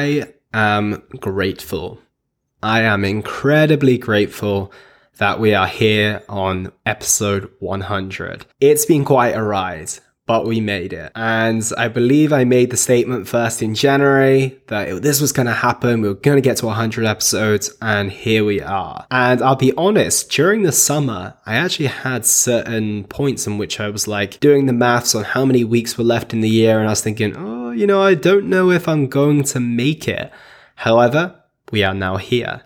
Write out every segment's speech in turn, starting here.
I am grateful. I am incredibly grateful that we are here on episode 100. It's been quite a ride but we made it. And I believe I made the statement first in January that this was going to happen. We were going to get to 100 episodes, and here we are. And I'll be honest, during the summer, I actually had certain points in which I was like doing the maths on how many weeks were left in the year, and I was thinking, oh, you know, I don't know if I'm going to make it. However, we are now here.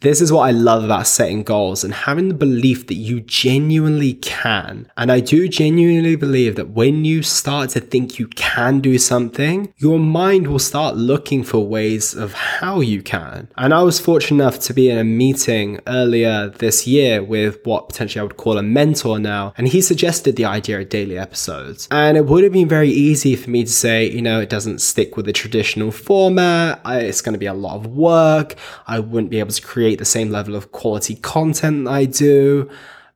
This is what I love about setting goals and having the belief that you genuinely can. And I do genuinely believe that when you start to think you can do something, your mind will start looking for ways of how you can. And I was fortunate enough to be in a meeting earlier this year with what potentially I would call a mentor now. And he suggested the idea of daily episodes. And it would have been very easy for me to say, you know, it doesn't stick with the traditional format. It's going to be a lot of work. I wouldn't be able to create create the same level of quality content I do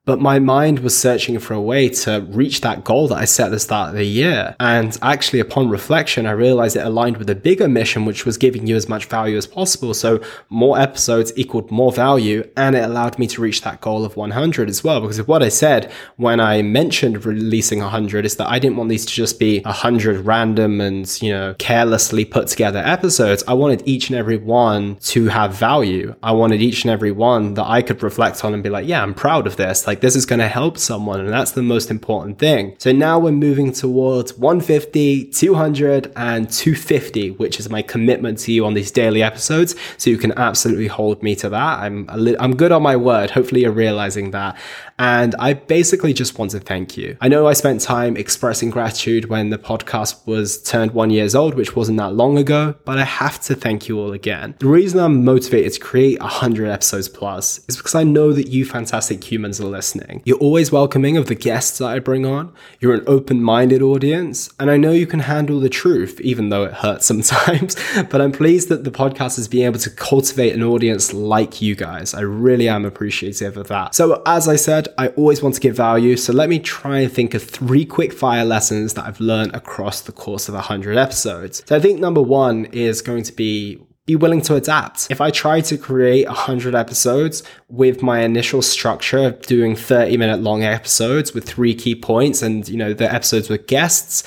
but my mind was searching for a way to reach that goal that I set at the start of the year. And actually, upon reflection, I realized it aligned with a bigger mission, which was giving you as much value as possible. So more episodes equaled more value, and it allowed me to reach that goal of 100 as well. Because what I said when I mentioned releasing 100 is that I didn't want these to just be 100 random and, you know, carelessly put together episodes. I wanted each and every one to have value. I wanted each and every one that I could reflect on and be like, yeah, I'm proud of this. Like, like this is going to help someone. And that's the most important thing. So now we're moving towards 150, 200 and 250, which is my commitment to you on these daily episodes. So you can absolutely hold me to that. I'm, li- I'm good on my word. Hopefully you're realizing that. And I basically just want to thank you. I know I spent time expressing gratitude when the podcast was turned one years old, which wasn't that long ago, but I have to thank you all again. The reason I'm motivated to create 100 episodes plus is because I know that you fantastic humans are listening. You're always welcoming of the guests that I bring on. You're an open minded audience, and I know you can handle the truth, even though it hurts sometimes. but I'm pleased that the podcast is being able to cultivate an audience like you guys. I really am appreciative of that. So, as I said, I always want to give value. So, let me try and think of three quick fire lessons that I've learned across the course of 100 episodes. So, I think number one is going to be be willing to adapt. If I try to create 100 episodes with my initial structure of doing 30 minute long episodes with three key points and, you know, the episodes with guests,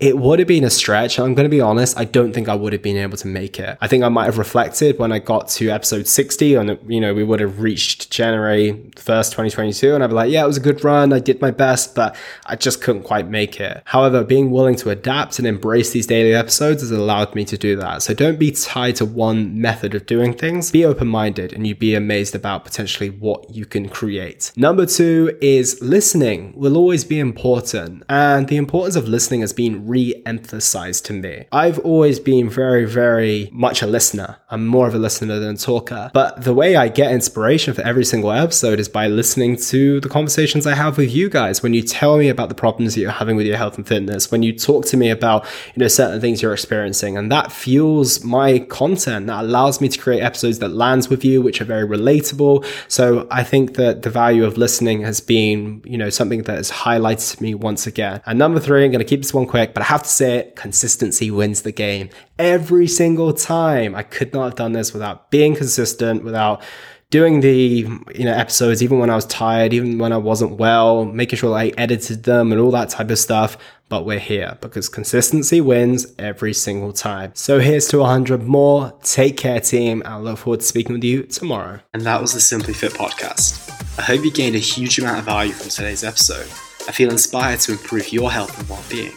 it would have been a stretch. I'm going to be honest. I don't think I would have been able to make it. I think I might have reflected when I got to episode 60 and, you know, we would have reached January 1st, 2022. And I'd be like, yeah, it was a good run. I did my best, but I just couldn't quite make it. However, being willing to adapt and embrace these daily episodes has allowed me to do that. So don't be tied to one method of doing things. Be open minded and you'd be amazed about potentially what you can create. Number two is listening will always be important. And the importance of listening has been re-emphasized to me. I've always been very, very much a listener. I'm more of a listener than a talker. But the way I get inspiration for every single episode is by listening to the conversations I have with you guys. When you tell me about the problems that you're having with your health and fitness, when you talk to me about, you know, certain things you're experiencing, and that fuels my content. That allows me to create episodes that lands with you, which are very relatable. So I think that the value of listening has been, you know, something that has highlighted to me once again. And number three, I'm going to keep this one quick, but but I have to say consistency wins the game every single time. I could not have done this without being consistent, without doing the you know episodes even when I was tired, even when I wasn't well, making sure I edited them and all that type of stuff. But we're here because consistency wins every single time. So here's to 100 more. Take care, team. I look forward to speaking with you tomorrow. And that was the Simply Fit podcast. I hope you gained a huge amount of value from today's episode. I feel inspired to improve your health and well-being